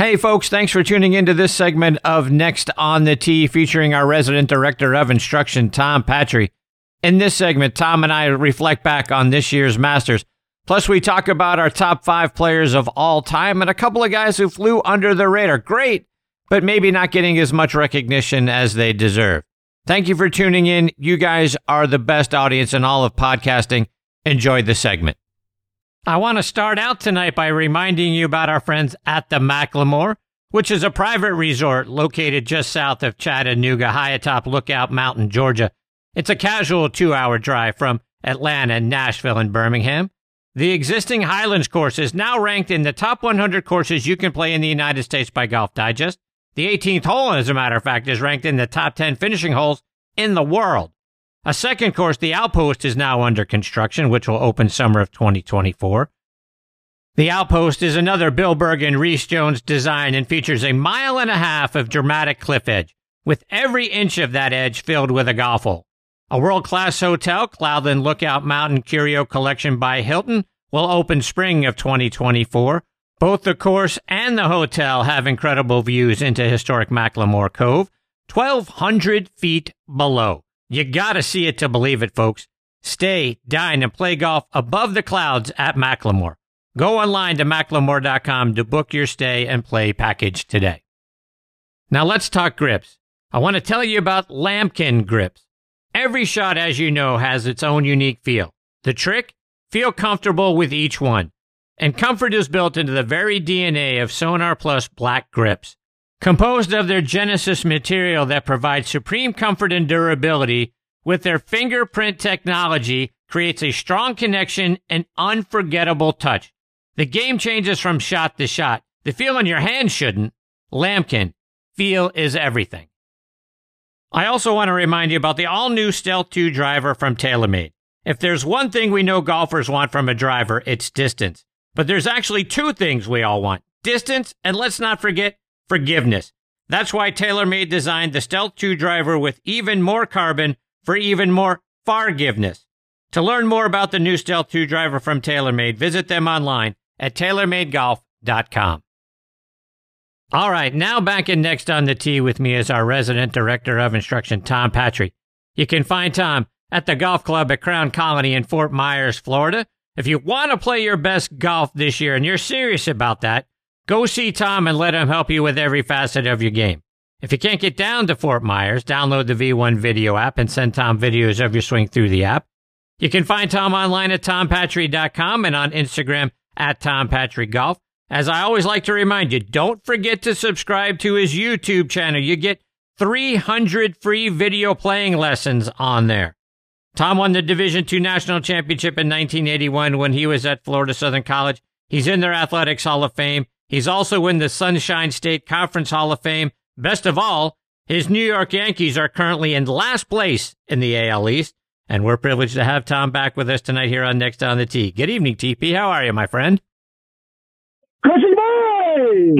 Hey, folks, thanks for tuning into this segment of Next on the Tee featuring our resident director of instruction, Tom Patri. In this segment, Tom and I reflect back on this year's Masters. Plus, we talk about our top five players of all time and a couple of guys who flew under the radar. Great, but maybe not getting as much recognition as they deserve. Thank you for tuning in. You guys are the best audience in all of podcasting. Enjoy the segment. I want to start out tonight by reminding you about our friends at the McLemore, which is a private resort located just south of Chattanooga, high atop Lookout Mountain, Georgia. It's a casual two hour drive from Atlanta, Nashville, and Birmingham. The existing Highlands course is now ranked in the top 100 courses you can play in the United States by Golf Digest. The 18th hole, as a matter of fact, is ranked in the top 10 finishing holes in the world. A second course, the Outpost, is now under construction, which will open summer of 2024. The Outpost is another Bill Bergin and Rees Jones design and features a mile and a half of dramatic cliff edge, with every inch of that edge filled with a golf hole. A world class hotel, Cloudland Lookout Mountain Curio Collection by Hilton, will open spring of 2024. Both the course and the hotel have incredible views into historic McLemore Cove, 1,200 feet below. You gotta see it to believe it, folks. Stay, dine, and play golf above the clouds at McLemore. Go online to mclemore.com to book your stay and play package today. Now let's talk grips. I want to tell you about Lamkin grips. Every shot, as you know, has its own unique feel. The trick? Feel comfortable with each one. And comfort is built into the very DNA of Sonar Plus black grips. Composed of their Genesis material that provides supreme comfort and durability, with their fingerprint technology, creates a strong connection and unforgettable touch. The game changes from shot to shot. The feel in your hand shouldn't. Lamkin, feel is everything. I also want to remind you about the all new Stealth 2 driver from TaylorMade. If there's one thing we know golfers want from a driver, it's distance. But there's actually two things we all want distance, and let's not forget forgiveness. That's why TaylorMade designed the Stealth 2 driver with even more carbon for even more forgiveness. To learn more about the new Stealth 2 driver from TaylorMade, visit them online at TaylorMadeGolf.com. All right, now back in Next on the Tee with me is our resident director of instruction, Tom Patri. You can find Tom at the golf club at Crown Colony in Fort Myers, Florida. If you want to play your best golf this year and you're serious about that, Go see Tom and let him help you with every facet of your game. If you can't get down to Fort Myers, download the V1 video app and send Tom videos of your swing through the app. You can find Tom online at tompatri.com and on Instagram at tompatri.golf. As I always like to remind you, don't forget to subscribe to his YouTube channel. You get 300 free video playing lessons on there. Tom won the Division II National Championship in 1981 when he was at Florida Southern College. He's in their Athletics Hall of Fame. He's also in the Sunshine State Conference Hall of Fame. Best of all, his New York Yankees are currently in last place in the AL East, and we're privileged to have Tom back with us tonight here on Next on the Tee. Good evening, TP. How are you, my friend? Chrissy boy!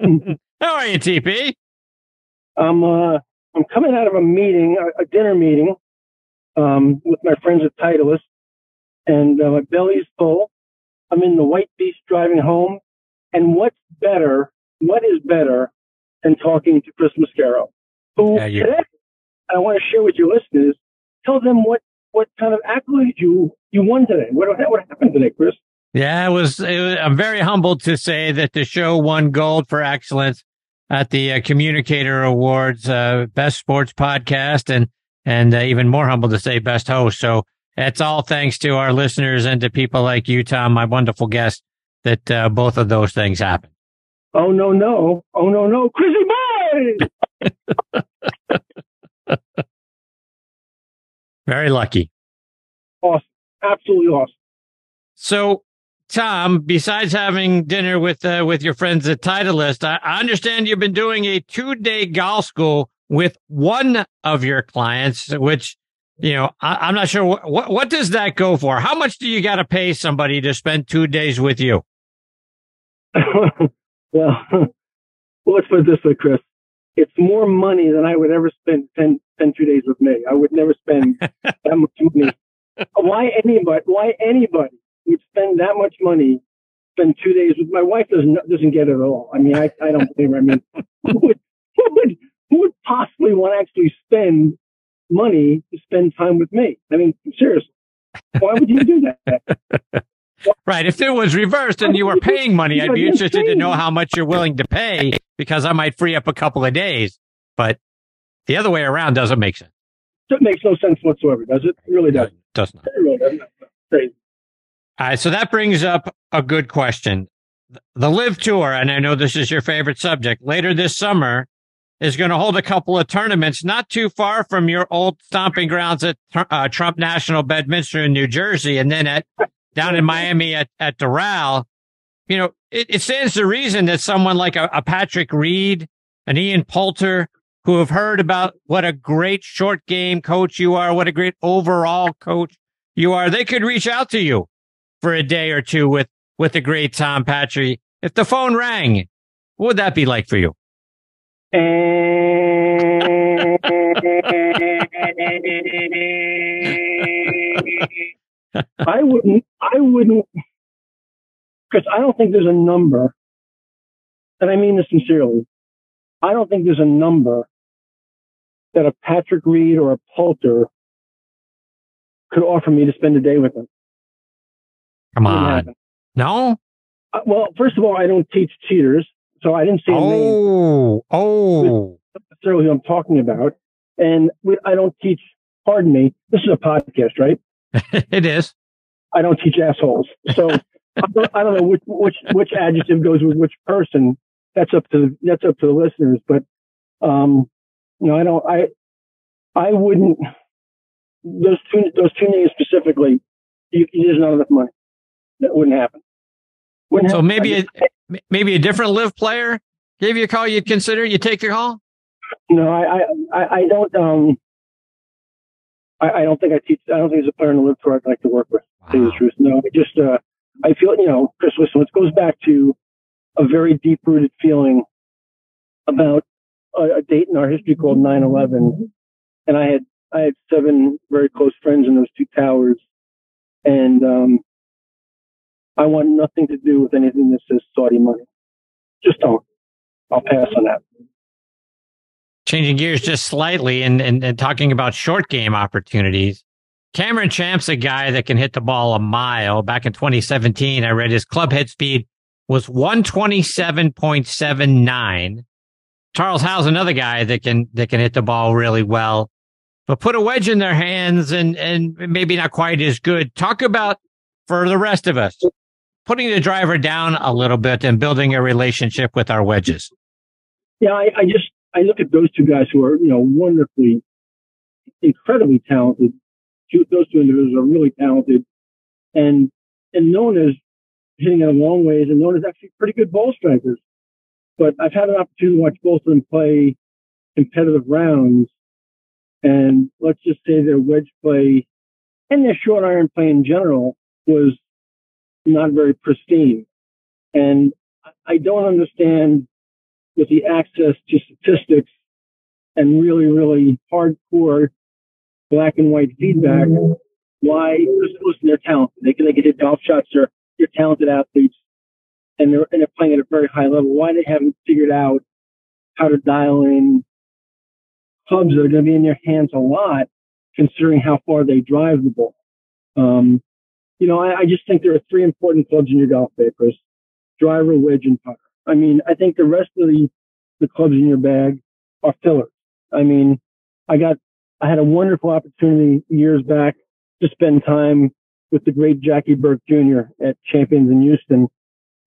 How are you, TP? I'm uh, I'm coming out of a meeting, a, a dinner meeting, um, with my friends at Titleist, and uh, my belly's full. I'm in the White Beast driving home. And what's better? What is better than talking to Chris Mascaro, who yeah, today I want to share with your listeners. Tell them what what kind of accolade you you won today. What what happened today, Chris? Yeah, it was, it was. I'm very humbled to say that the show won gold for excellence at the uh, Communicator Awards, uh, Best Sports Podcast, and and uh, even more humble to say Best Host. So it's all thanks to our listeners and to people like you, Tom, my wonderful guest, that uh, both of those things happen. Oh, no, no. Oh, no, no. Crazy boy! Very lucky. Awesome. Absolutely awesome. So, Tom, besides having dinner with uh, with your friends at Titleist, I, I understand you've been doing a two day golf school with one of your clients, which you know, I, am not sure what, what, what does that go for. How much do you got to pay somebody to spend two days with you? well, let's put it this way, Chris. It's more money than I would ever spend spend, spend two days with me. I would never spend that much money. Why anybody? Why anybody would spend that much money spend two days with my wife doesn't doesn't get it at all. I mean, I, I don't blame her. I mean, who would, who would who would possibly want to actually spend money to spend time with me? I mean, seriously, why would you do that? Right. If it was reversed and you were paying money, I'd be interested to know how much you're willing to pay because I might free up a couple of days. But the other way around doesn't make sense. That makes no sense whatsoever, does it? It really doesn't. Does not. It really doesn't. Crazy. All right. So that brings up a good question. The LIV Tour, and I know this is your favorite subject, later this summer is going to hold a couple of tournaments not too far from your old stomping grounds at uh, Trump National Bedminster in New Jersey, and then at down in Miami at, at Doral. You know, it, it stands to reason that someone like a, a Patrick Reed, an Ian Poulter, who have heard about what a great short game coach you are, what a great overall coach you are, they could reach out to you for a day or two with, with the great Tom Patri. If the phone rang, what would that be like for you? I wouldn't, I wouldn't, because I don't think there's a number, and I mean this sincerely. I don't think there's a number that a Patrick Reed or a Poulter could offer me to spend a day with them. Come on. No? Uh, well, first of all, I don't teach cheaters, so I didn't say oh, Oh, necessarily who I'm talking about. And we, I don't teach, pardon me, this is a podcast, right? it is. I don't teach assholes. So I, don't, I don't know which, which, which adjective goes with which person. That's up to, that's up to the listeners. But, um, you know, I don't, I, I wouldn't, those two, those two names specifically, you, there's not enough money. That wouldn't happen. Wouldn't so maybe a, maybe a different LIV player gave you a call. You'd consider you take the call. No, I, I, I don't. Um, I, I don't think I teach. I don't think there's a player in the LIV tour I'd like to work with. Wow. To tell you the truth, no. I just, uh, I feel, you know, Chris, listen, it goes back to a very deep rooted feeling about a, a date in our history called 9/11, and I had I had seven very close friends in those two towers, and um, I want nothing to do with anything that says Saudi money. Just don't. I'll pass on that. Changing gears just slightly and, and, and talking about short game opportunities. Cameron Champ's a guy that can hit the ball a mile. Back in 2017, I read his club head speed was 127.79. Charles Howell's another guy that can that can hit the ball really well. But put a wedge in their hands and and maybe not quite as good. Talk about for the rest of us putting the driver down a little bit and building a relationship with our wedges. Yeah, I, I just I look at those two guys who are you know wonderfully, incredibly talented. Those two individuals are really talented, and and known as hitting it a long ways, and known as actually pretty good ball strikers. But I've had an opportunity to watch both of them play competitive rounds, and let's just say their wedge play and their short iron play in general was not very pristine. And I don't understand with the access to statistics and really, really hardcore black and white feedback, why, listen, they're talented. They can, they can hit golf shots. They're, they're talented athletes and they're, and they're playing at a very high level. Why they haven't figured out how to dial in clubs that are going to be in their hands a lot, considering how far they drive the ball. Um, you know, I, I, just think there are three important clubs in your golf papers: driver, wedge, and putter. I mean, I think the rest of the the clubs in your bag are fillers. I mean, I got I had a wonderful opportunity years back to spend time with the great Jackie Burke Jr. at Champions in Houston.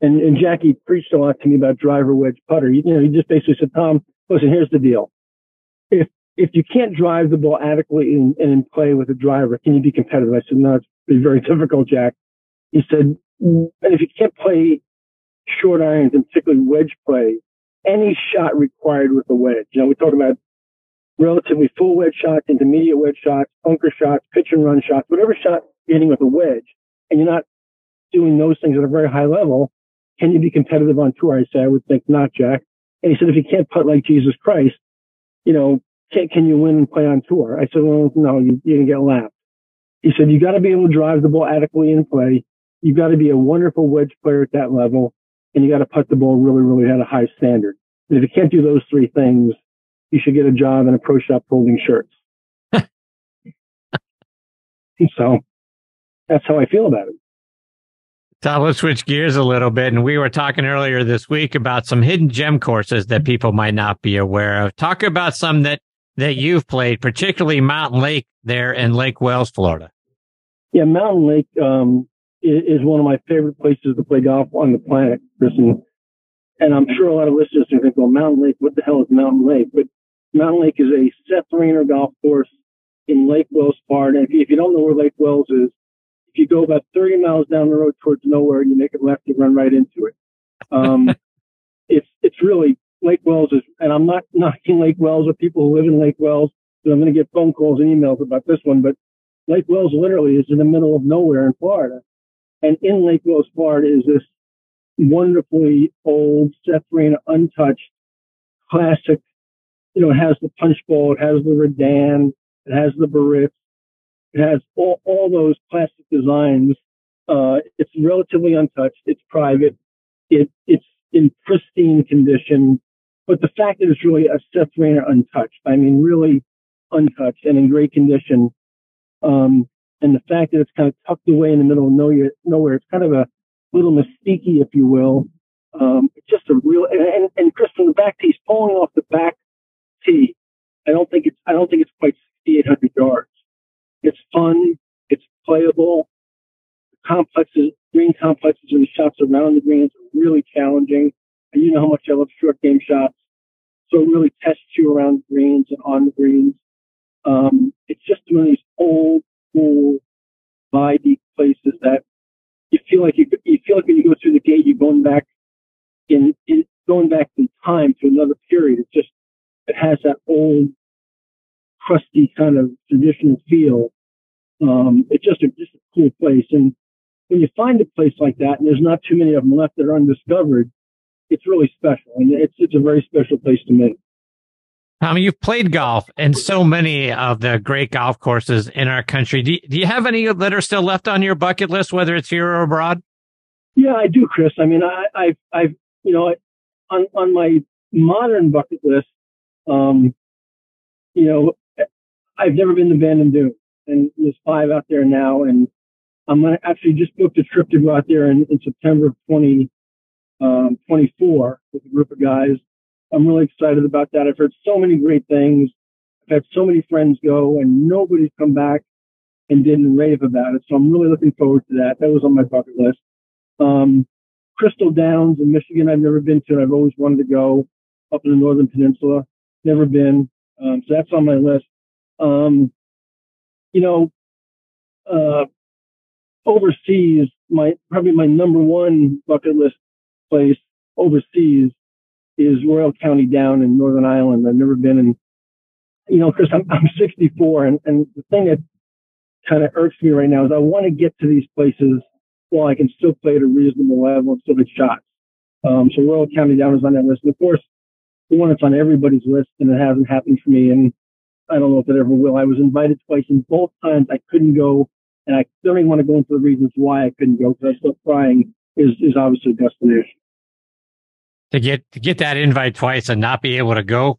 And, and Jackie preached a lot to me about driver wedge putter. You, you know, he just basically said, Tom, listen, here's the deal. If, if you can't drive the ball adequately and in play with a driver, can you be competitive? I said, no, it's be very difficult, Jack. He said, and if you can't play short irons and particularly wedge play, any shot required with a wedge. You know, we talk about relatively full wedge shots, intermediate wedge shots, bunker shots, pitch and run shots, whatever shot you're hitting with a wedge, and you're not doing those things at a very high level, can you be competitive on tour? I said, I would think not, Jack. And he said, if you can't putt like Jesus Christ, you know, can, can you win and play on tour? I said, well, no, you, going to get lapped. He said, you got to be able to drive the ball adequately in play. you've got to be a wonderful wedge player at that level, and you got to putt the ball really, really at a high standard. And if you can't do those three things, you should get a job in a pro shop folding shirts. so that's how I feel about it. So let's switch gears a little bit. And we were talking earlier this week about some hidden gem courses that people might not be aware of. Talk about some that, that you've played, particularly Mountain Lake there in Lake Wales, Florida. Yeah, Mountain Lake um, is, one of my favorite places to play golf on the planet, Chris. And, I'm sure a lot of listeners are thinking, well, Mountain Lake, what the hell is Mountain Lake? But Mountain Lake is a Seth Raynor golf course in Lake Wales, Florida. And if you, if you don't know where Lake Wales is, if you go about 30 miles down the road towards nowhere and you make a left, you run right into it. Um, it's, it's really Lake Wales is, and I'm not knocking Lake Wales or people who live in Lake Wales. but I'm going to get phone calls and emails about this one, but Lake Wales literally is in the middle of nowhere in Florida. And in Lake Wales, Florida is this wonderfully old Seth Raynor untouched classic. You know, it has the punch bowl, it has the Redan, it has the Biarritz, it has all, all those classic designs. Uh, it's relatively untouched. It's private. It, it's in pristine condition. But the fact that it's really a Seth Raynor untouched, I mean, really untouched and in great condition. Um, and the fact that it's kind of tucked away in the middle of nowhere, nowhere it's kind of a little mystique, if you will. Um, just a real, and, and Chris from the back tee, pulling off the back tee. I don't think it's, I don't think it's quite 6,800 yards. It's fun. It's playable. The complexes, green complexes and the shots around the greens are really challenging. And you know how much I love short game shots. So it really tests you around the greens and on the greens. Um, it's just one of these old, cool, vibey places that you feel like you, you feel like when you go through the gate, you're going back in, in going back in time to another period. It just, it has that old crusty kind of traditional feel. Um, it's just a, just a cool place. And when you find a place like that, and there's not too many of them left that are undiscovered, it's really special. And it's, it's a very special place to me. Tommy, you've played golf in so many of the great golf courses in our country. Do you, do you have any that are still left on your bucket list, whether it's here or abroad? Yeah, I do, Chris. I mean, I, I've, I've, you know, on, on my modern bucket list, um, you know, I've never been to Bandon Dunes, and there's five out there now, and I'm gonna actually just booked a trip to go out there in, in September of 20, um, 24 with a group of guys. I'm really excited about that. I've heard so many great things. I've had so many friends go, and nobody's come back and didn't rave about it. So I'm really looking forward to that. That was on my bucket list. Um, Crystal Downs in Michigan, I've never been to. and I've always wanted to go up in the Northern Peninsula. Never been. Um, so that's on my list. Um, you know, uh, overseas, my probably my number one bucket list place overseas is Royal County Down in Northern Ireland. I've never been in. You know, Chris, I'm, I'm 64, and, and the thing that kind of irks me right now is I want to get to these places while I can still play at a reasonable level and still hit shots. Um, so Royal County Down is on that list. And of course, the one that's on everybody's list, and it hasn't happened for me. And I don't know if it ever will. I was invited twice, and both times I couldn't go, and I don't even want to go into the reasons why I couldn't go because I still crying. Is is obviously a destination. To get to get that invite twice and not be able to go,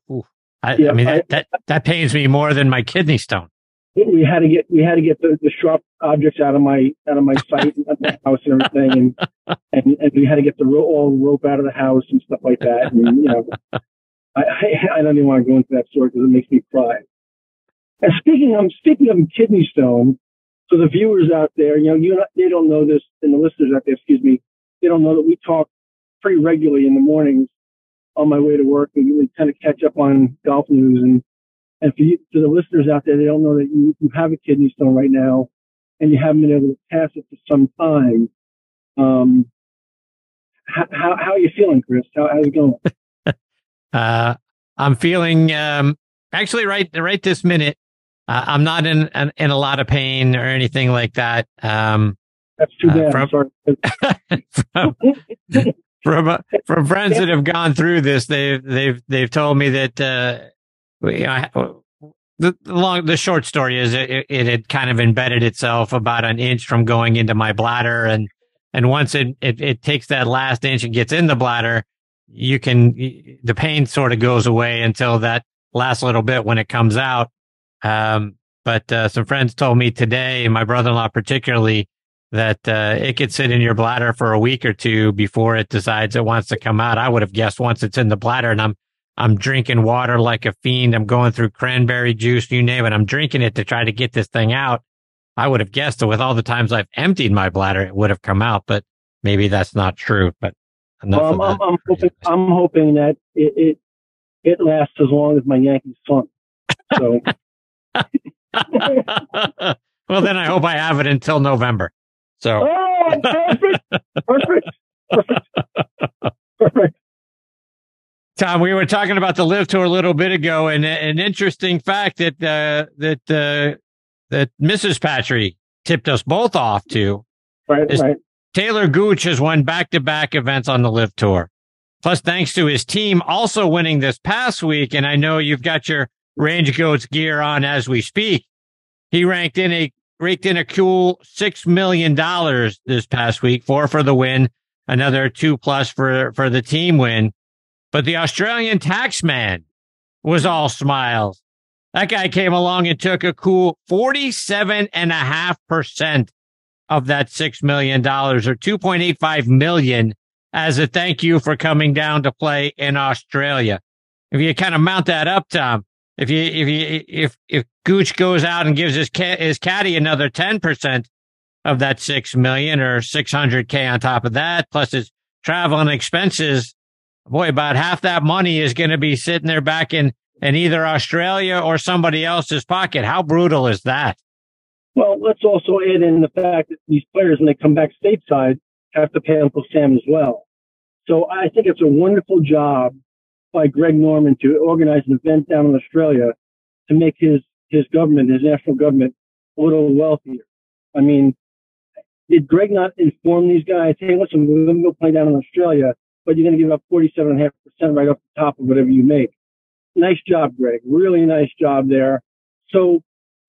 I, yeah, I mean that, I, that that pains me more than my kidney stone. We had to get we had to get the, the sharp objects out of my out of my sight and out my house and everything, and, and and we had to get the ro- all the rope out of the house and stuff like that. And you know, I I, I don't even want to go into that story because it makes me cry. And speaking of speaking of kidney stone, so the viewers out there, you know, you they don't know this, and the listeners out there, excuse me, they don't know that we talk pretty regularly in the mornings on my way to work, and we kind of catch up on golf news. And and for, you, for the listeners out there, they don't know that you, you have a kidney stone right now, and you haven't been able to pass it for some time. Um, how how, how are you feeling, Chris? How, how's it going? uh, I'm feeling um, actually right right this minute. Uh, I'm not in, in, in a lot of pain or anything like that. Um, That's too uh, bad. Uh, from, from, from, from, friends that have gone through this, they've they've they've told me that uh, I, the, the long the short story is it, it had kind of embedded itself about an inch from going into my bladder and And once it, it, it takes that last inch and gets in the bladder, you can, the pain sort of goes away until that last little bit when it comes out. Um, but, uh, some friends told me today, my brother-in-law particularly, that, uh, it could sit in your bladder for a week or two before it decides it wants to come out. I would have guessed once it's in the bladder and I'm, I'm drinking water like a fiend. I'm going through cranberry juice, you name it. I'm drinking it to try to get this thing out. I would have guessed that with all the times I've emptied my bladder, it would have come out, but maybe that's not true. But well, I'm, I'm, I'm, hoping, I'm hoping that it, it, it lasts as long as my Yankees son. So. well, then I hope I have it until November. So. Oh, perfect. perfect. Perfect. Perfect. Tom, we were talking about the LIV tour a little bit ago, and an interesting fact that uh, that uh, that Mrs. Patri tipped us both off to. Right, right. Taylor Gooch has won back to back events on the LIV tour. Plus, thanks to his team also winning this past week. And I know you've got your Range Goats gear on as we speak. He ranked in a, raked in a cool $6 million this past week, four for the win, another two plus for, for the team win. But the Australian taxman was all smiles. That guy came along and took a cool 47.5% of that $6 million or 2.85 million as a thank you for coming down to play in Australia. If you kind of mount that up, Tom, if you, if you, if, if Gooch goes out and gives his, his caddy another 10% of that 6 million or 600k on top of that, plus his travel and expenses, boy, about half that money is going to be sitting there back in in either Australia or somebody else's pocket. How brutal is that? Well, let's also add in the fact that these players, when they come back stateside, have to pay Uncle Sam as well. So I think it's a wonderful job by Greg Norman to organize an event down in Australia to make his, his government, his national government, a little wealthier. I mean, did Greg not inform these guys, hey, listen, we're going to go play down in Australia, but you're going to give up 47.5% right off the top of whatever you make nice job, Greg. Really nice job there. So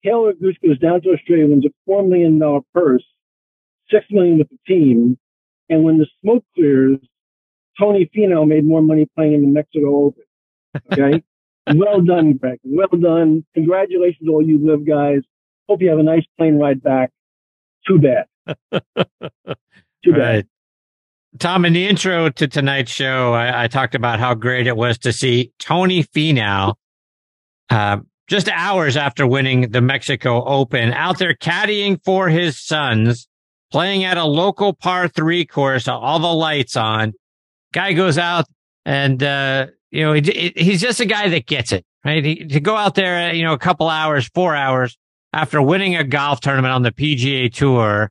Taylor Gooch goes down to Australia, wins a four million dollar purse, six million with the team, and when the smoke clears, Tony Finau made more money playing in the Mexico Open. Okay, well done, Greg. Well done. Congratulations, all you LIV guys. Hope you have a nice plane ride back. Too bad. Too bad. Right. Tom, in the intro to tonight's show, I, I, talked about how great it was to see Tony Finau, uh, just hours after winning the Mexico Open, out there caddying for his sons, playing at a local par three course, all the lights on. Guy goes out and, uh, you know, he, he's just a guy that gets it, right? He, to go out there, you know, a couple hours, four hours after winning a golf tournament on the PGA Tour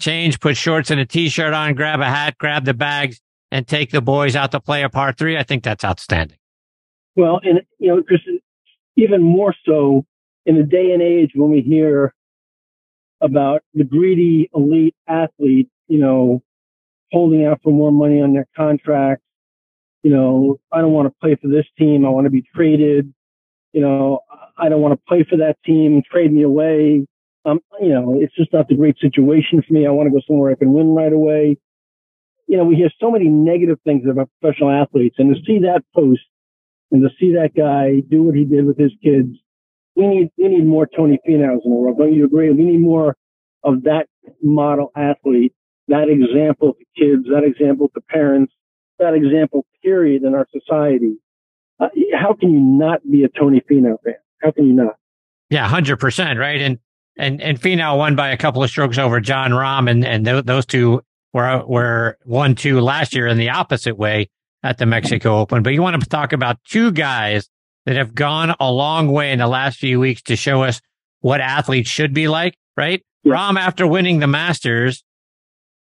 change, put shorts and a t-shirt on, grab a hat, grab the bags, and take the boys out to play a par three. I think that's outstanding. Well, and you know, Chris, even more so in the day and age when we hear about the greedy elite athlete, you know, holding out for more money on their contract. You know, I don't want to play for this team. I want to be traded. You know, I don't want to play for that team. Trade me away um, you know, it's just not the great situation for me. I want to go somewhere I can win right away. You know, we hear so many negative things about professional athletes and to see that post and to see that guy do what he did with his kids, we need, we need more Tony Finau's in the world. Don't you agree? We need more of that model athlete, that example to kids, that example to parents, that example period in our society. Uh, how can you not be a Tony Finau fan? How can you not? Yeah, hundred percent, right? And and and Finau won by a couple of strokes over Jon Rahm, and and th- those two were were one two last year in the opposite way at the Mexico Open. But you want to talk about two guys that have gone a long way in the last few weeks to show us what athletes should be like, right? Yeah. Rahm, after winning the Masters,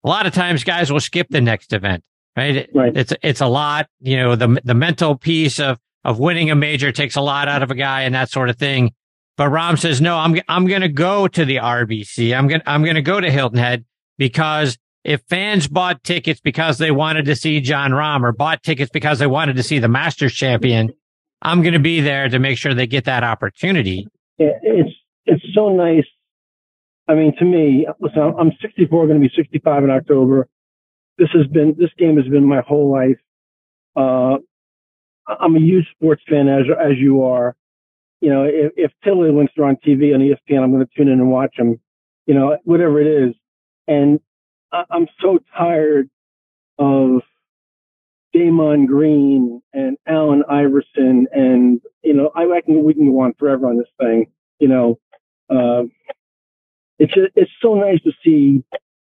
a lot of times guys will skip the next event, right? Right. It's it's a lot, you know, the the mental piece of of winning a major takes a lot out of a guy and that sort of thing. But Rahm says, no, I'm, I'm going to go to the RBC. I'm going to, I'm going to go to Hilton Head because if fans bought tickets because they wanted to see Jon Rahm or bought tickets because they wanted to see the Masters champion, I'm going to be there to make sure they get that opportunity. It's, it's so nice. I mean, to me, listen, I'm 64, going to be 65 in October. this has been this game has been my whole life. Uh, I'm a huge sports fan, as as you are. You know, if, if Tiddlywinks are on TV on ESPN, I'm going to tune in and watch them. You know, whatever it is, and I, I'm so tired of Draymond Green and Allen Iverson, and you know, I reckon we can go on forever on this thing. You know, uh, it's it's so nice to see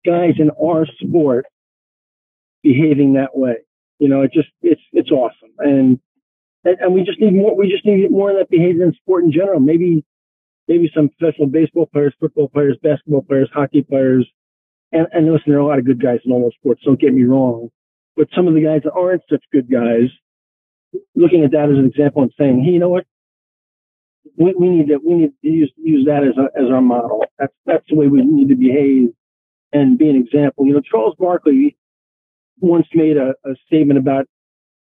guys in our sport behaving that way. You know, it just it's it's awesome, and and we just need more. We just need more of that behavior in sport in general. Maybe maybe some professional baseball players, football players, basketball players, hockey players, and and listen, there are a lot of good guys in all those sports. Don't get me wrong, but some of the guys that aren't such good guys, looking at that as an example and saying, hey, you know what? We, we need to we need to use use that as a, as our model. That's that's the way we need to behave and be an example. You know, Charles Barkley once made a, a statement about,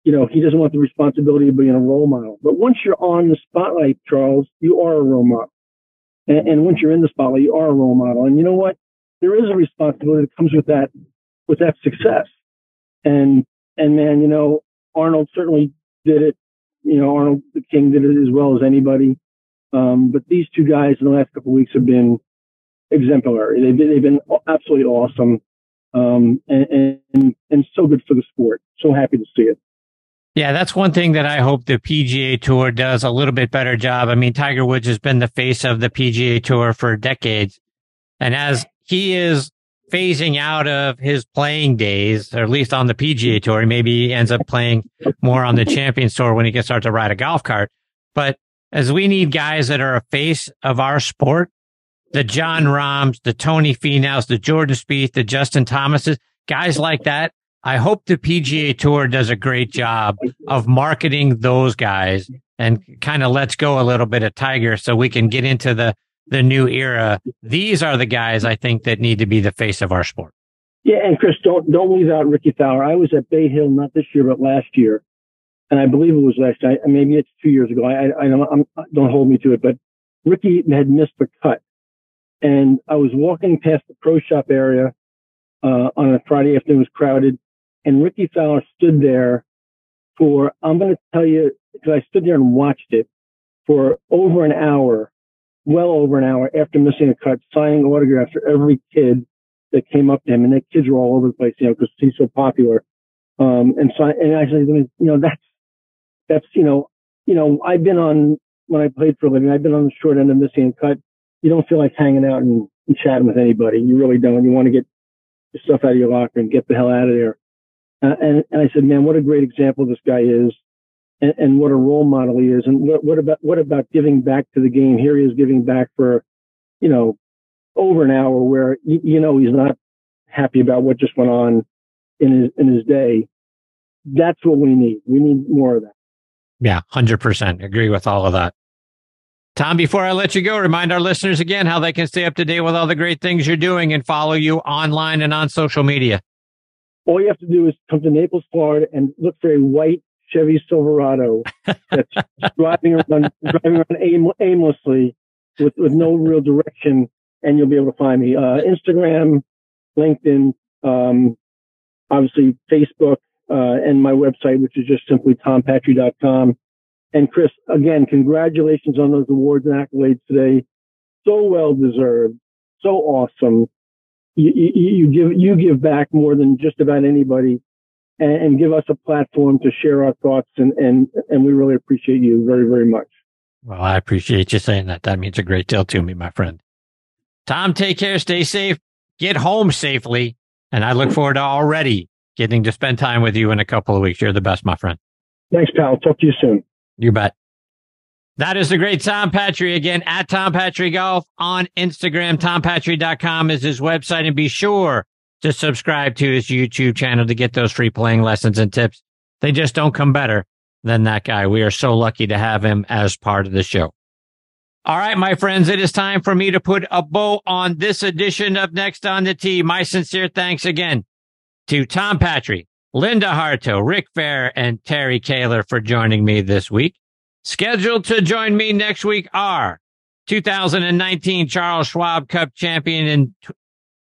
you know, he doesn't want the responsibility of being a role model. But once you're on the spotlight, Charles, you are a role model. And, and once you're in the spotlight, you are a role model. And you know what? There is a responsibility that comes with that, with that success. And, and man, you know, Arnold certainly did it. You know, Arnold the King did it as well as anybody. Um, but these two guys in the last couple of weeks have been exemplary. They've been, they've been absolutely awesome um, and, and, and so good for the sport. So happy to see it. Yeah, that's one thing that I hope the PGA Tour does a little bit better job. I mean, Tiger Woods has been the face of the PGA Tour for decades. And as he is phasing out of his playing days, or at least on the PGA Tour, maybe he ends up playing more on the Champions Tour when he can start to ride a golf cart. But as we need guys that are a face of our sport, the Jon Rahms, the Tony Finau's, the Jordan Spieth, the Justin Thomases, guys like that. I hope the PGA Tour does a great job of marketing those guys and kind of lets go a little bit of Tiger so we can get into the the new era. These are the guys I think that need to be the face of our sport. Yeah, and Chris, don't don't leave out Rickie Fowler. I was at Bay Hill not this year but last year, and I believe it was last night, Maybe it's two years ago. I, I, I don't, don't hold me to it, but Rickie had missed the cut and I was walking past the pro shop area uh, on a Friday afternoon. It was crowded, and Rickie Fowler stood there for I'm going to tell you because I stood there and watched it for over an hour, well over an hour after missing a cut, signing autographs for every kid that came up to him, and the kids were all over the place, you know, because he's so popular. Um, and so, and I said, you know, that's that's you know, you know, I've been on when I played for a living, I've been on the short end of missing a cut you don't feel like hanging out and, and chatting with anybody. You really don't. You want to get your stuff out of your locker and get the hell out of there. Uh, and, and I said, man, what a great example this guy is and, and what a role model he is. And what, what about, what about giving back to the game? Here he is giving back for, you know, over an hour where, you, you know, he's not happy about what just went on in his, in his day. That's what we need. We need more of that. Yeah, 100%. Agree with all of that. Tom, before I let you go, remind our listeners again how they can stay up to date with all the great things you're doing and follow you online and on social media. All you have to do is come to Naples, Florida, and look for a white Chevy Silverado that's driving around, driving around aim, aimlessly with, with no real direction, and you'll be able to find me. Uh, Instagram, LinkedIn, um, obviously Facebook, uh, and my website, which is just simply tompatri.com. And Chris, again, congratulations on those awards and accolades today. So well deserved. So awesome. You, you, you give, you give back more than just about anybody and, and, give us a platform to share our thoughts. And, and, and we really appreciate you very, very much. Well, I appreciate you saying that. That means a great deal to me, my friend. Tom, take care. Stay safe. Get home safely. And I look forward to already getting to spend time with you in a couple of weeks. You're the best, my friend. Thanks, pal. Talk to you soon. You bet. That is the great Tom Patri again at Tom Patri Golf on Instagram. TomPatri.com is his website and be sure to subscribe to his YouTube channel to get those free playing lessons and tips. They just don't come better than that guy. We are so lucky to have him as part of the show. All right, my friends, it is time for me to put a bow on this edition of Next on the Tee. My sincere thanks again to Tom Patri, Linda Hartough, Rick Fair, and Terry Kaler for joining me this week. Scheduled to join me next week are 2019 Charles Schwab Cup champion and